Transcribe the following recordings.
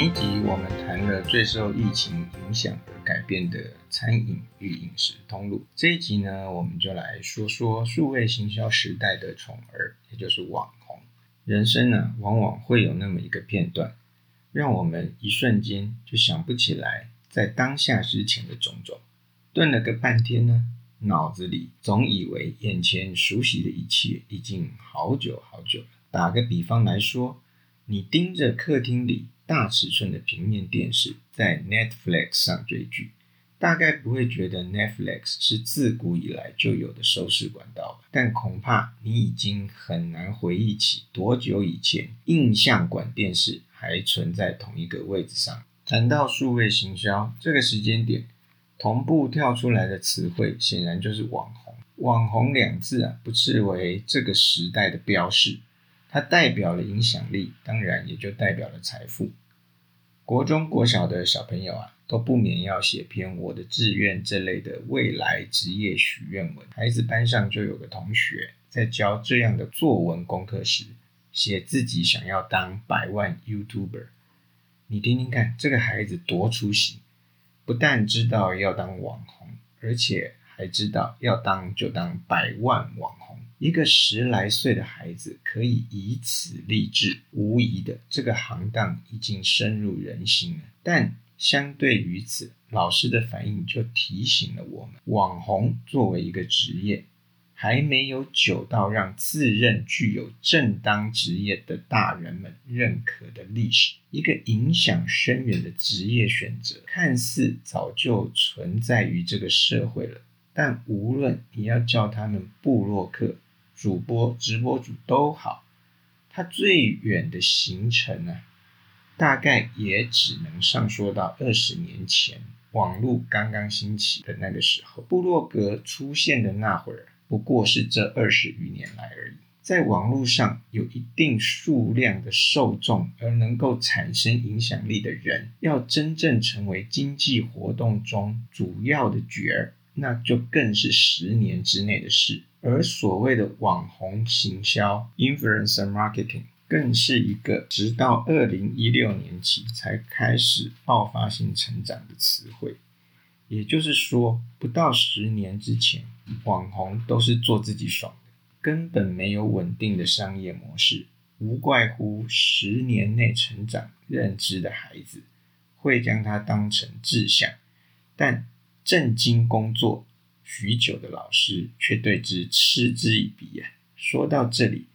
前一集我们谈了最受疫情影响而改变的餐饮与饮食通路，这一集呢，我们就来说说数位行销时代的宠儿，也就是网红。人生呢，往往会有那么一个片段，让我们一瞬间就想不起来在当下之前的种种，顿了个半天呢，脑子里总以为眼前熟悉的一切已经好久好久了。打个比方来说，你盯着客厅里大尺寸的平面电视，在 Netflix 上追剧，大概不会觉得 Netflix 是自古以来就有的收视管道吧？但恐怕你已经很难回忆起多久以前，印象馆电视还存在同一个位置上。谈到数位行销这个时间点，同步跳出来的词汇，显然就是网红。网红两字啊，不视为这个时代的标识。它代表了影响力，当然也就代表了财富。国中、国小的小朋友啊，都不免要写篇我的志愿这类的未来职业许愿文。孩子班上就有个同学在教这样的作文功课时，写自己想要当百万 YouTuber。你听听看，这个孩子多出息！不但知道要当网红，而且还知道要当就当百万网红。一个十来岁的孩子可以以此励志，无疑的，这个行当已经深入人心了。但相对于此，老师的反应就提醒了我们：网红作为一个职业，还没有久到让自认具有正当职业的大人们认可的历史。一个影响深远的职业选择，看似早就存在于这个社会了，但无论你要叫他们布洛克。主播、直播主都好，他最远的行程呢，大概也只能上说到二十年前，网络刚刚兴起的那个时候，部落格出现的那会儿，不过是这二十余年来而已。在网络上有一定数量的受众而能够产生影响力的人，要真正成为经济活动中主要的角儿，那就更是十年之内的事。而所谓的网红行销 （influencer marketing） 更是一个直到二零一六年起才开始爆发性成长的词汇。也就是说，不到十年之前，网红都是做自己爽的，根本没有稳定的商业模式。无怪乎十年内成长认知的孩子会将它当成志向，但正经工作。许久的老师却对之嗤之以鼻呀！说到这里，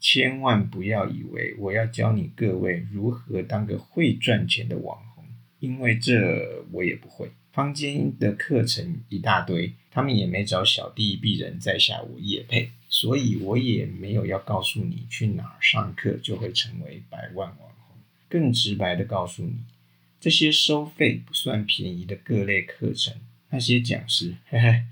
千万不要以为我要教你各位如何当个会赚钱的网红，因为这我也不会。坊间的课程一大堆，他们也没找小弟鄙人在下我也配，所以我也没有要告诉你去哪儿上课就会成为百万网红。更直白的告诉你，这些收费不算便宜的各类课程，那些讲师，嘿嘿。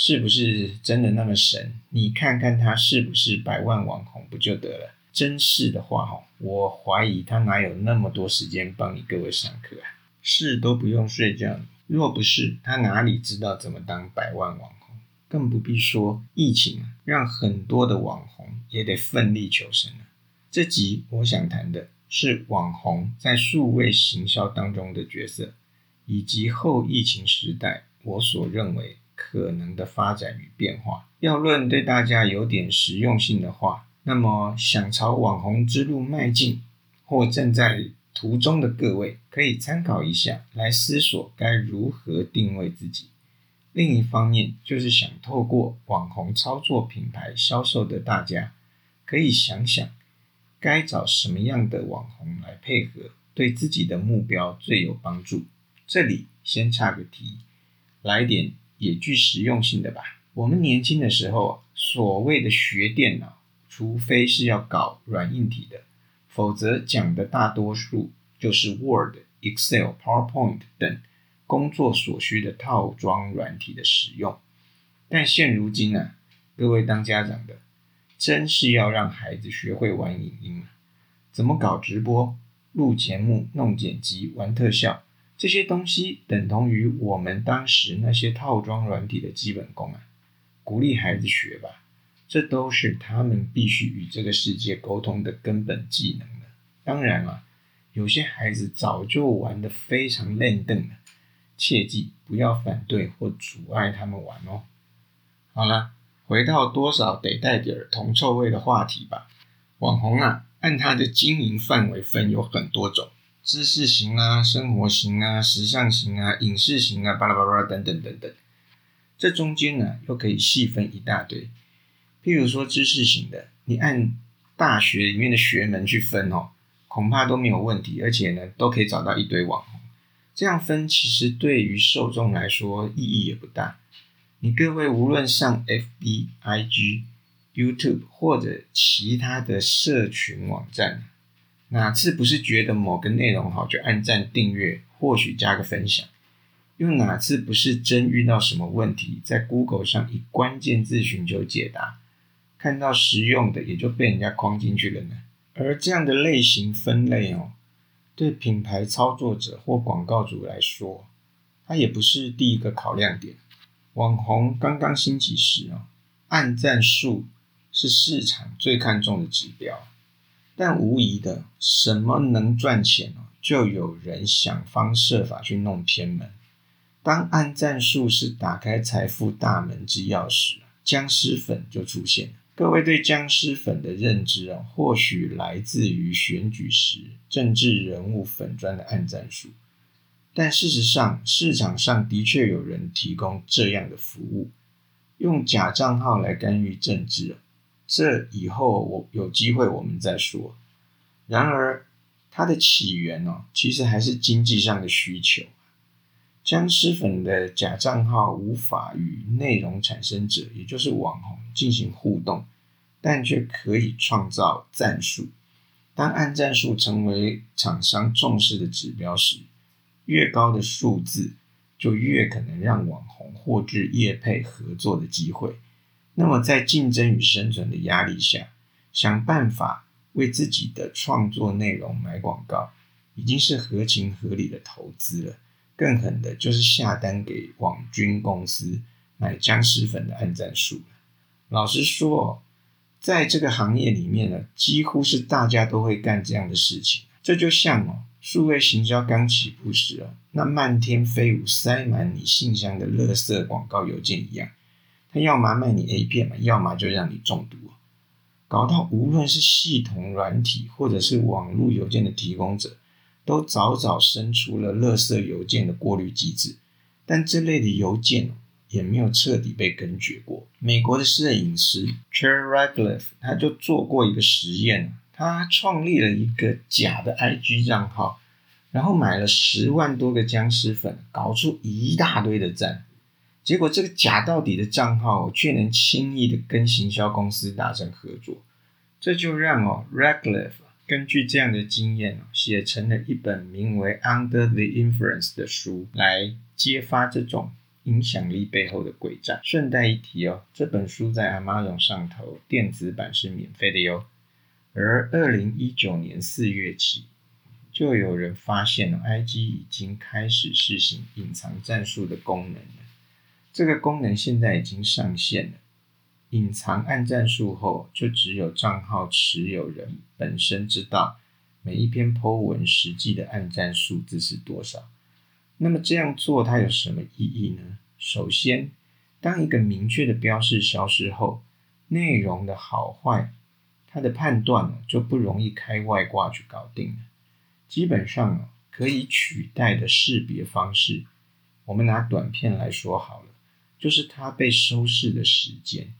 是不是真的那么神？你看看他是不是百万网红不就得了？真是的话哈，我怀疑他哪有那么多时间帮你各位上课啊？是都不用睡觉。若不是他哪里知道怎么当百万网红？更不必说疫情让很多的网红也得奋力求生了。这集我想谈的是网红在数位行销当中的角色，以及后疫情时代我所认为。可能的发展与变化，要论对大家有点实用性的话，那么想朝网红之路迈进，或正在途中的各位，可以参考一下，来思索该如何定位自己。另一方面，就是想透过网红操作品牌销售的大家，可以想想该找什么样的网红来配合，对自己的目标最有帮助。这里先插个题，来点。也具实用性的吧。我们年轻的时候，所谓的学电脑，除非是要搞软硬体的，否则讲的大多数就是 Word、Excel、PowerPoint 等工作所需的套装软体的使用。但现如今呢，各位当家长的，真是要让孩子学会玩影音啊，怎么搞直播、录节目、弄剪辑、玩特效。这些东西等同于我们当时那些套装软体的基本功啊！鼓励孩子学吧，这都是他们必须与这个世界沟通的根本技能了。当然了，有些孩子早就玩得非常嫩邓了，切记不要反对或阻碍他们玩哦。好了，回到多少得带点铜臭味的话题吧。网红啊，按它的经营范围分有很多种，知识型啊、生活型啊、时尚型啊、影视型啊，巴拉巴拉等等等等。这中间呢，又可以细分一大堆。譬如说知识型的，你按大学里面的学门去分哦。恐怕都没有问题，而且呢，都可以找到一堆网红。这样分其实对于受众来说意义也不大。你各位无论上 FB、IG、YouTube 或者其他的社群网站，哪次不是觉得某个内容好就按赞订阅，或许加个分享？又哪次不是真遇到什么问题，在 Google 上以关键字寻求解答，看到实用的也就被人家框进去了呢？而这样的类型分类哦，对品牌操作者或广告主来说，它也不是第一个考量点。网红刚刚兴起时哦，按赞数是市场最看重的指标。但无疑的，什么能赚钱，就有人想方设法去弄偏门。当暗战术是打开财富大门之钥匙，僵尸粉就出现了。各位对僵尸粉的认知啊，或许来自于选举时政治人物粉砖的暗战术，但事实上市场上的确有人提供这样的服务，用假账号来干预政治这以后我有机会我们再说。然而它的起源哦，其实还是经济上的需求。僵尸粉的假账号无法与内容产生者，也就是网红进行互动，但却可以创造赞数。当按赞数成为厂商重视的指标时，越高的数字就越可能让网红获知业配合作的机会。那么，在竞争与生存的压力下，想办法为自己的创作内容买广告，已经是合情合理的投资了。更狠的就是下单给网军公司买僵尸粉的暗战术老实说，在这个行业里面呢，几乎是大家都会干这样的事情。这就像哦，数位行销刚起步时哦，那漫天飞舞塞满你信箱的垃圾广告邮件一样，要么卖你 A 片嘛，要么就让你中毒搞到无论是系统软体或者是网络邮件的提供者。都早早生出了垃圾邮件的过滤机制，但这类的邮件也没有彻底被根绝过。美国的摄影师 Cher Radcliffe 他就做过一个实验，他创立了一个假的 IG 账号，然后买了十万多个僵尸粉，搞出一大堆的赞，结果这个假到底的账号却能轻易的跟行销公司达成合作，这就让哦 r a g l i f f。根据这样的经验写成了一本名为《Under the Influence》的书，来揭发这种影响力背后的诡诈。顺带一提哦，这本书在 Amazon 上头电子版是免费的哟。而二零一九年四月起，就有人发现了 IG 已经开始试行隐藏战术的功能了。这个功能现在已经上线了。隐藏按赞数后，就只有账号持有人本身知道每一篇 po 文实际的按赞数字是多少。那么这样做它有什么意义呢？首先，当一个明确的标示消失后，内容的好坏，它的判断呢就不容易开外挂去搞定了。基本上可以取代的识别方式，我们拿短片来说好了，就是它被收视的时间。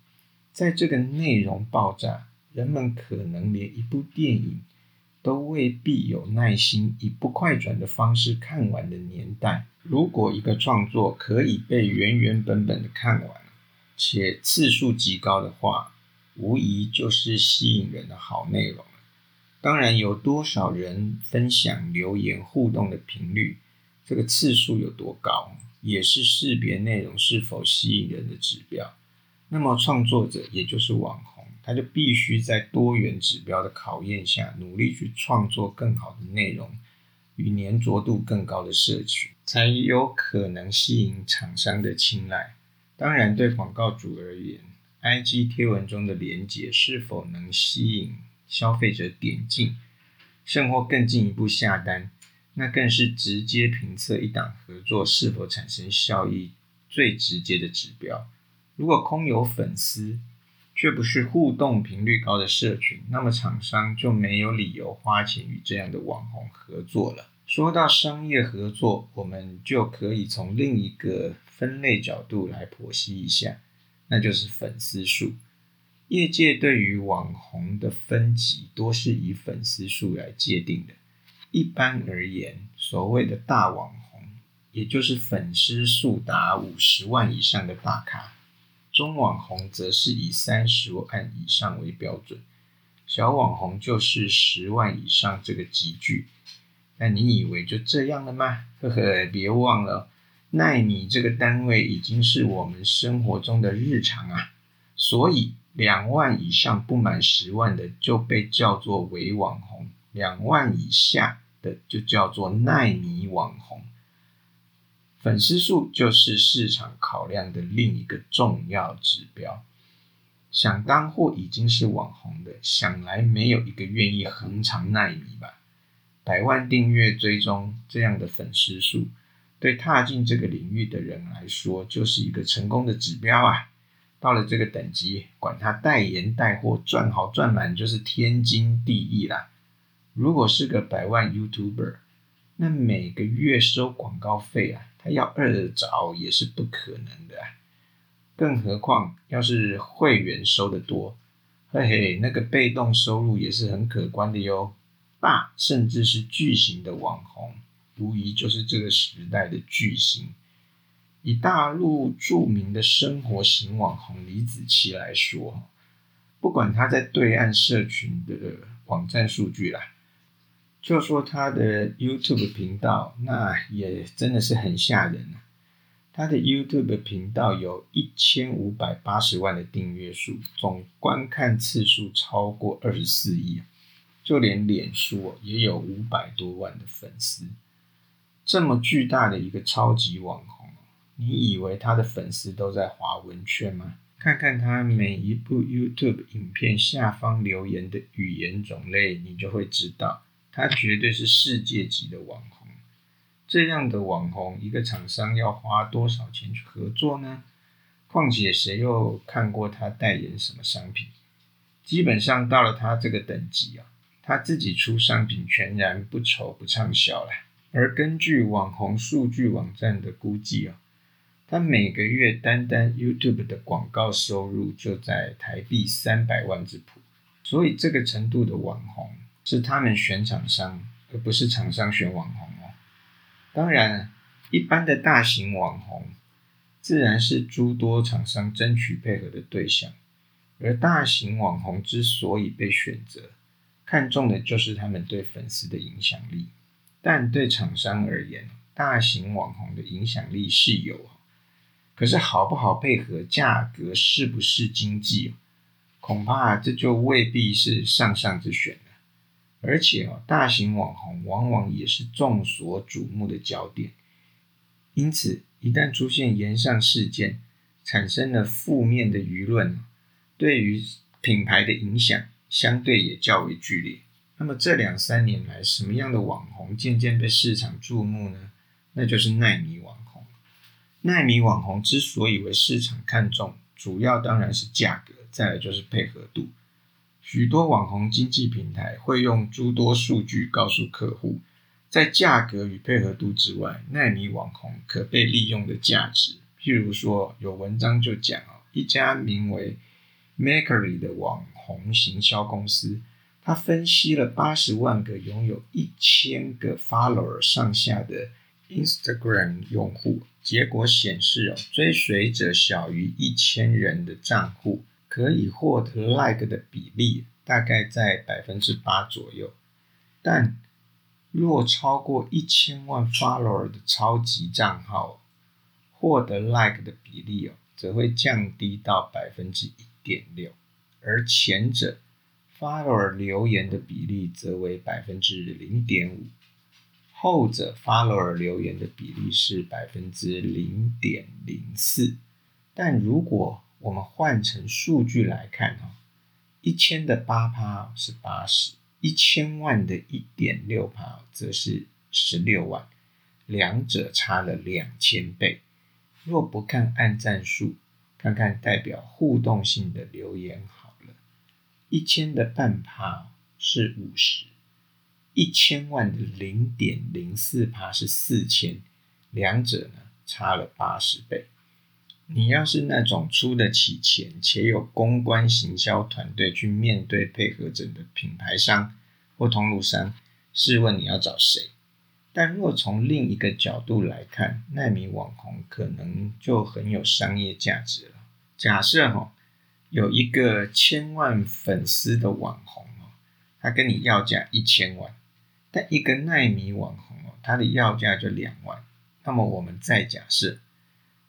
在这个内容爆炸，人们可能连一部电影都未必有耐心以不快转的方式看完的年代，如果一个创作可以被原原本本的看完，且次数极高的话，无疑就是吸引人的好内容当然，有多少人分享、留言、互动的频率，这个次数有多高，也是识别内容是否吸引人的指标。那么创作者也就是网红，他就必须在多元指标的考验下，努力去创作更好的内容与粘着度更高的社群，才有可能吸引厂商的青睐。当然，对广告主而言，IG 贴文中的连接是否能吸引消费者点进，甚或更进一步下单，那更是直接评测一档合作是否产生效益最直接的指标。如果空有粉丝，却不是互动频率高的社群，那么厂商就没有理由花钱与这样的网红合作了。说到商业合作，我们就可以从另一个分类角度来剖析一下，那就是粉丝数。业界对于网红的分级多是以粉丝数来界定的。一般而言，所谓的大网红，也就是粉丝数达五十万以上的大咖。中网红则是以三十万以上为标准，小网红就是十万以上这个级距。那你以为就这样了吗？呵呵，别忘了，奈米这个单位已经是我们生活中的日常啊。所以两万以上不满十万的就被叫做伪网红，两万以下的就叫做奈米网红。粉丝数就是市场考量的另一个重要指标。想当或已经是网红的，想来没有一个愿意横长奈米吧？百万订阅追踪这样的粉丝数，对踏进这个领域的人来说，就是一个成功的指标啊！到了这个等级，管他代言带货赚好赚满，就是天经地义啦。如果是个百万 YouTuber，那每个月收广告费啊！他要二找也是不可能的，更何况要是会员收的多，嘿嘿，那个被动收入也是很可观的哟。大甚至是巨型的网红，无疑就是这个时代的巨星。以大陆著名的生活型网红李子柒来说，不管他在对岸社群的网站数据啦。就说他的 YouTube 频道，那也真的是很吓人啊！他的 YouTube 频道有一千五百八十万的订阅数，总观看次数超过二十四亿，就连脸书也有五百多万的粉丝。这么巨大的一个超级网红，你以为他的粉丝都在华文圈吗？看看他每一部 YouTube 影片下方留言的语言种类，你就会知道。他绝对是世界级的网红，这样的网红，一个厂商要花多少钱去合作呢？况且谁又看过他代言什么商品？基本上到了他这个等级啊，他自己出商品全然不愁不畅销了。而根据网红数据网站的估计啊，他每个月单单 YouTube 的广告收入就在台币三百万之谱，所以这个程度的网红。是他们选厂商，而不是厂商选网红哦。当然，一般的大型网红，自然是诸多厂商争取配合的对象。而大型网红之所以被选择，看中的就是他们对粉丝的影响力。但对厂商而言，大型网红的影响力是有，可是好不好配合，价格是不是经济，恐怕这就未必是上上之选。而且哦，大型网红往往也是众所瞩目的焦点，因此一旦出现言上事件，产生了负面的舆论，对于品牌的影响相对也较为剧烈。那么这两三年来，什么样的网红渐渐被市场注目呢？那就是奈米网红。奈米网红之所以为市场看重，主要当然是价格，再来就是配合度。许多网红经济平台会用诸多数据告诉客户，在价格与配合度之外，奈米网红可被利用的价值。譬如说，有文章就讲哦，一家名为 Makery 的网红行销公司，他分析了八十万个拥有一千个 follower 上下的 Instagram 用户，结果显示哦，追随者小于一千人的账户。可以获得 like 的比例大概在百分之八左右，但若超过一千万 follower 的超级账号，获得 like 的比例哦，则会降低到百分之一点六，而前者 follower 留言的比例则为百分之零点五，后者 follower 留言的比例是百分之零点零四，但如果我们换成数据来看哈，一千的八趴是八十，一千万的一点六趴则是十六万，两者差了两千倍。若不看按赞数，看看代表互动性的留言好了。一千的半趴是五十，一千万的零点零四趴是四千，两者呢差了八十倍。你要是那种出得起钱且有公关行销团队去面对配合者的品牌商或通路商，试问你要找谁？但若从另一个角度来看，奈米网红可能就很有商业价值了。假设哈有一个千万粉丝的网红哦，他跟你要价一千万，但一个奈米网红哦，他的要价就两万。那么我们再假设，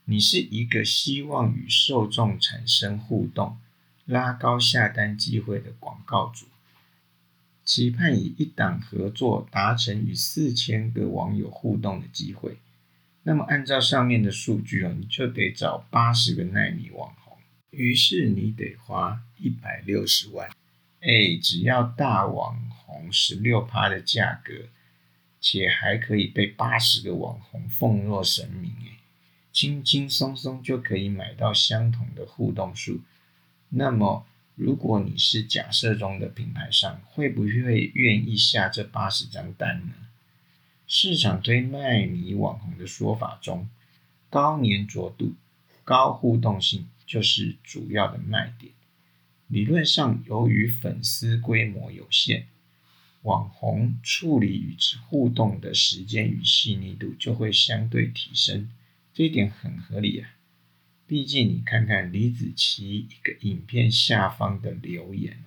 你是一个希望与受众产生互动、拉高下单机会的广告主。期盼以一档合作达成与四千个网友互动的机会，那么按照上面的数据哦，你就得找八十个奈米网红，于是你得花一百六十万。哎，只要大网红十六趴的价格，且还可以被八十个网红奉若神明，哎，轻轻松松就可以买到相同的互动数，那么。如果你是假设中的品牌商，会不会愿意下这八十张单呢？市场对卖米网红的说法中，高粘着度、高互动性就是主要的卖点。理论上，由于粉丝规模有限，网红处理与之互动的时间与细腻度就会相对提升，这一点很合理啊。毕竟，你看看李子柒一个影片下方的留言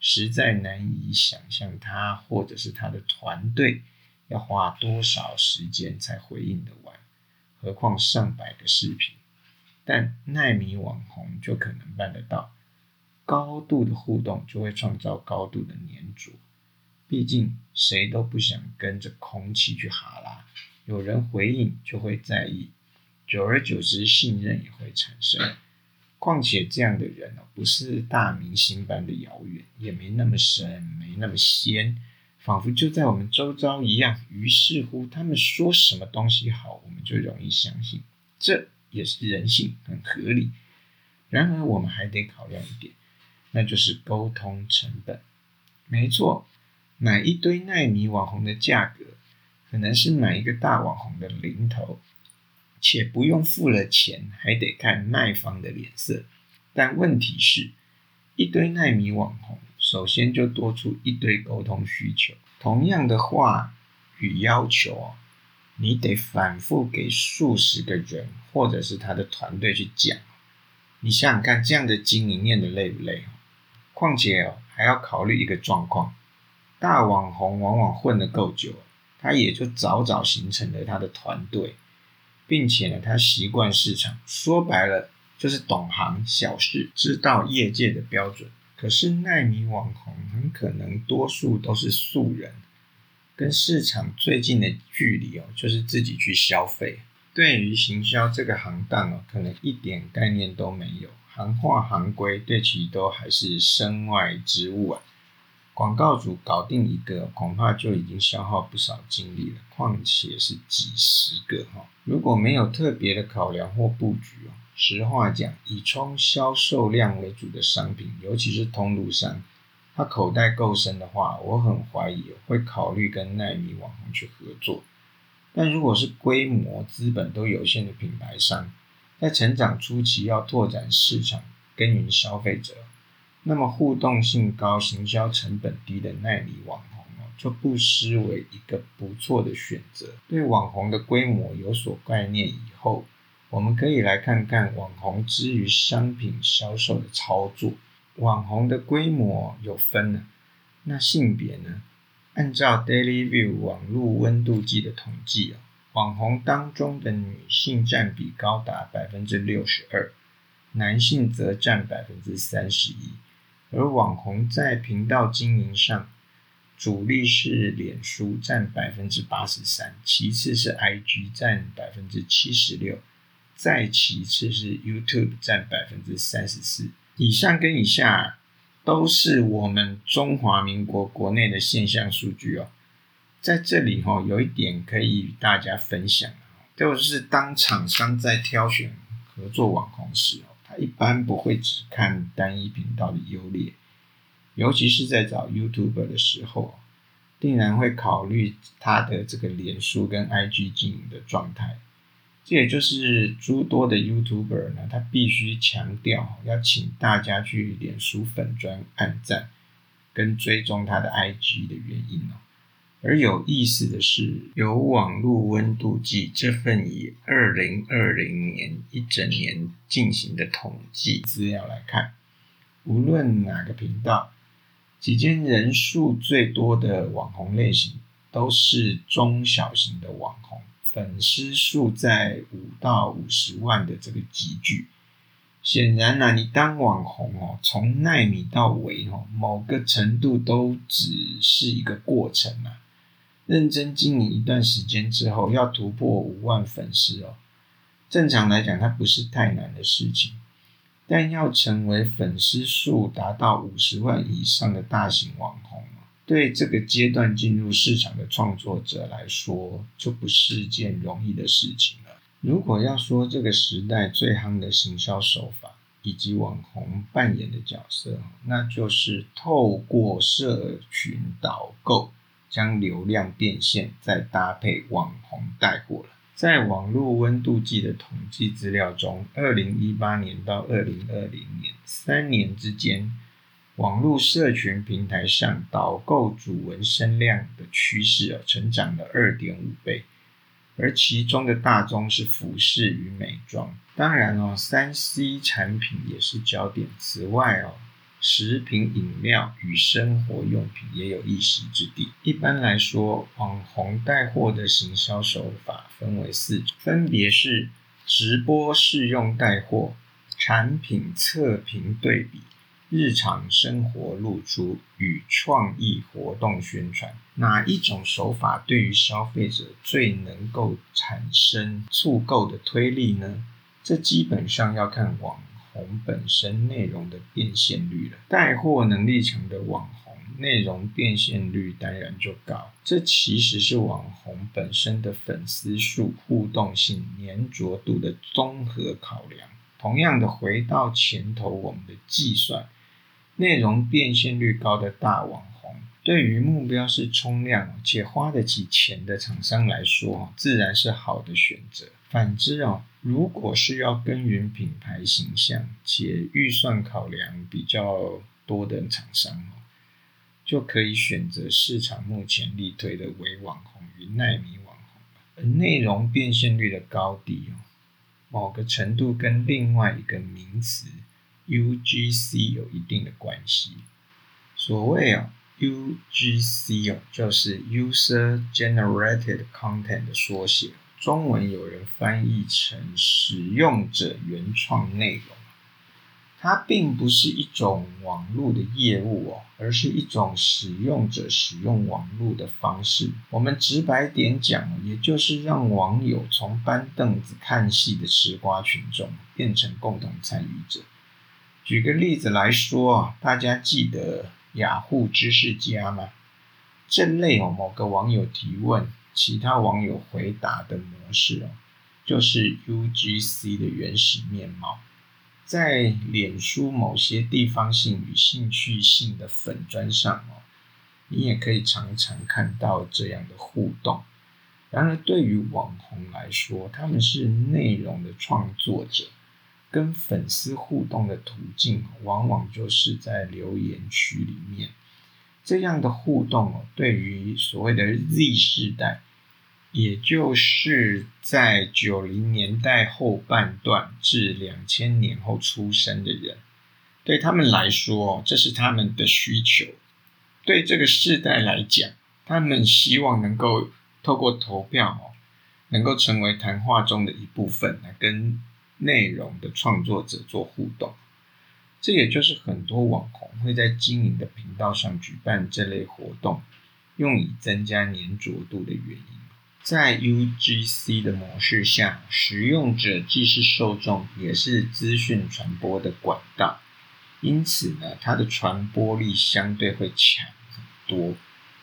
实在难以想象他或者是他的团队要花多少时间才回应得完，何况上百个视频。但奈米网红就可能办得到，高度的互动就会创造高度的粘着。毕竟，谁都不想跟着空气去哈拉，有人回应就会在意。久而久之，信任也会产生。况且这样的人哦，不是大明星般的遥远，也没那么神，没那么仙，仿佛就在我们周遭一样。于是乎，他们说什么东西好，我们就容易相信。这也是人性，很合理。然而，我们还得考量一点，那就是沟通成本。没错，买一堆奈米网红的价格，可能是买一个大网红的零头。且不用付了钱，还得看卖方的脸色。但问题是，一堆奈米网红，首先就多出一堆沟通需求。同样的话与要求哦，你得反复给数十个人或者是他的团队去讲。你想想看，这样的经营念的累不累？况且哦，还要考虑一个状况：大网红往往混得够久，他也就早早形成了他的团队。并且呢，他习惯市场，说白了就是懂行小事，知道业界的标准。可是奈米网红很可能多数都是素人，跟市场最近的距离哦，就是自己去消费。对于行销这个行当哦，可能一点概念都没有，行话行规对其都还是身外之物啊。广告主搞定一个，恐怕就已经消耗不少精力了，况且是几十个哈。如果没有特别的考量或布局哦，实话讲，以冲销售量为主的商品，尤其是通路商，他口袋够深的话，我很怀疑会考虑跟奈米网红去合作。但如果是规模资本都有限的品牌商，在成长初期要拓展市场，耕耘消费者。那么互动性高、行销成本低的奈米网红哦，就不失为一个不错的选择。对网红的规模有所概念以后，我们可以来看看网红之于商品销售的操作。网红的规模有分呢，那性别呢？按照 Daily View 网络温度计的统计啊，网红当中的女性占比高达百分之六十二，男性则占百分之三十一。而网红在频道经营上，主力是脸书占百分之八十三，其次是 IG 占百分之七十六，再其次是 YouTube 占百分之三十四。以上跟以下都是我们中华民国国内的现象数据哦。在这里哈，有一点可以与大家分享，就是当厂商在挑选合作网红时哦，一般不会只看单一频道的优劣，尤其是在找 YouTuber 的时候，定然会考虑他的这个脸书跟 IG 经营的状态。这也就是诸多的 YouTuber 呢，他必须强调要请大家去脸书粉专按赞跟追踪他的 IG 的原因哦。而有意思的是，由网络温度计这份以二零二零年一整年进行的统计资料来看，无论哪个频道，几间人数最多的网红类型，都是中小型的网红，粉丝数在五到五十万的这个集聚。显然呢，你当网红哦，从奈米到微哦，某个程度都只是一个过程啊。认真经营一段时间之后，要突破五万粉丝哦，正常来讲，它不是太难的事情。但要成为粉丝数达到五十万以上的大型网红，对这个阶段进入市场的创作者来说，就不是件容易的事情了。如果要说这个时代最夯的行销手法以及网红扮演的角色，那就是透过社群导购。将流量变现，再搭配网红带货了。在网络温度计的统计资料中，二零一八年到二零二零年三年之间，网络社群平台上导购主文声量的趋势啊，成长了二点五倍，而其中的大宗是服饰与美妆。当然哦，三 C 产品也是焦点。此外哦。食品饮料与生活用品也有一席之地。一般来说，网红带货的行销手法分为四种，分别是直播试用带货、产品测评对比、日常生活露出与创意活动宣传。哪一种手法对于消费者最能够产生促购的推力呢？这基本上要看网。红本身内容的变现率了，带货能力强的网红，内容变现率当然就高。这其实是网红本身的粉丝数、互动性、粘着度的综合考量。同样的，回到前头我们的计算，内容变现率高的大网红，对于目标是冲量且花得起钱的厂商来说，自然是好的选择。反之啊。如果是要耕耘品牌形象且预算考量比较多的厂商哦，就可以选择市场目前力推的微网红与奈米网红而内容变现率的高低哦，某个程度跟另外一个名词 UGC 有一定的关系。所谓啊 UGC 哦，就是 User Generated Content 的缩写。中文有人翻译成使用者原创内容，它并不是一种网络的业务哦，而是一种使用者使用网络的方式。我们直白点讲，也就是让网友从搬凳子看戏的吃瓜群众变成共同参与者。举个例子来说啊，大家记得雅虎知识家吗？这类哦，某个网友提问。其他网友回答的模式哦，就是 UGC 的原始面貌。在脸书某些地方性与兴趣性的粉砖上哦，你也可以常常看到这样的互动。然而，对于网红来说，他们是内容的创作者，跟粉丝互动的途径往往就是在留言区里面。这样的互动哦，对于所谓的 Z 世代，也就是在九零年代后半段至两千年后出生的人，对他们来说，这是他们的需求。对这个世代来讲，他们希望能够透过投票哦，能够成为谈话中的一部分，来跟内容的创作者做互动。这也就是很多网红会在经营的频道上举办这类活动，用以增加粘着度的原因。在 UGC 的模式下，使用者既是受众，也是资讯传播的管道。因此呢，它的传播力相对会强很多。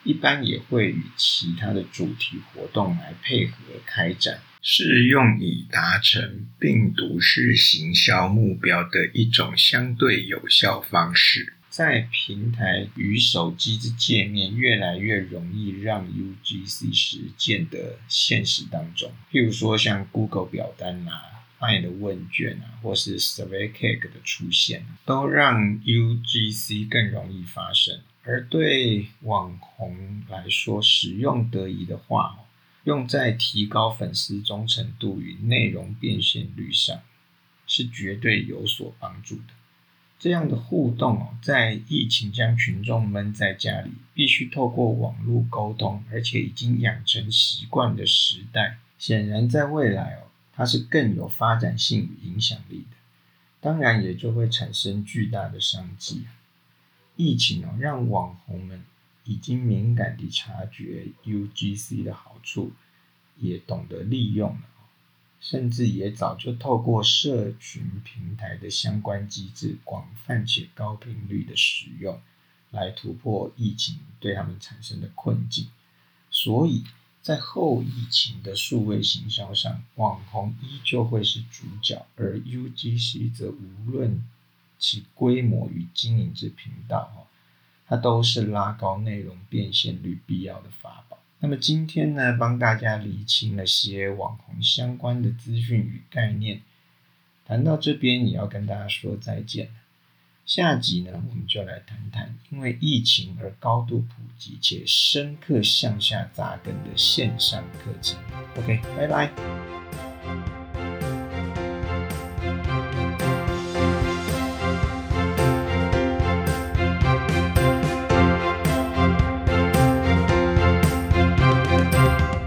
一般也会与其他的主题活动来配合开展，是用以达成病毒式行销目标的一种相对有效方式。在平台与手机之界面越来越容易让 UGC 实践的现实当中，譬如说像 Google 表单啊、爱的问卷啊，或是 SurveyCake 的出现，都让 UGC 更容易发生。而对网红来说，使用得宜的话，用在提高粉丝忠诚度与内容变现率上，是绝对有所帮助的。这样的互动哦，在疫情将群众闷在家里，必须透过网络沟通，而且已经养成习惯的时代，显然在未来哦，它是更有发展性与影响力的。当然，也就会产生巨大的商机。疫情哦，让网红们已经敏感地察觉 UGC 的好处，也懂得利用了。甚至也早就透过社群平台的相关机制，广泛且高频率的使用，来突破疫情对他们产生的困境。所以在后疫情的数位行销上，网红依旧会是主角，而 UGC 则无论其规模与经营之频道，哈，它都是拉高内容变现率必要的法宝。那么今天呢，帮大家理清了些网红相关的资讯与概念。谈到这边，也要跟大家说再见了。下集呢，我们就来谈谈因为疫情而高度普及且深刻向下扎根的线上课程。OK，拜拜。